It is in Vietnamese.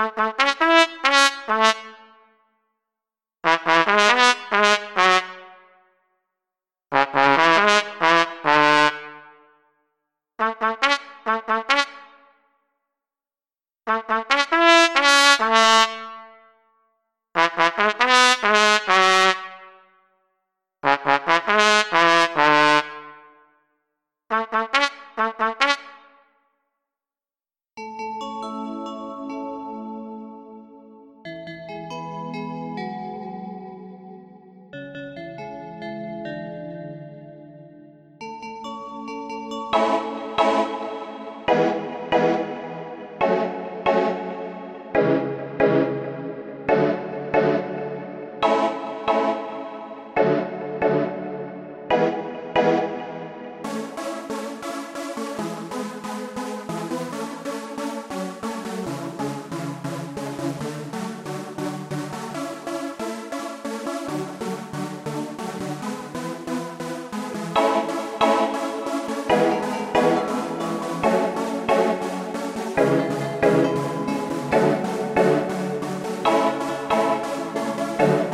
Bye. Bye. thank you.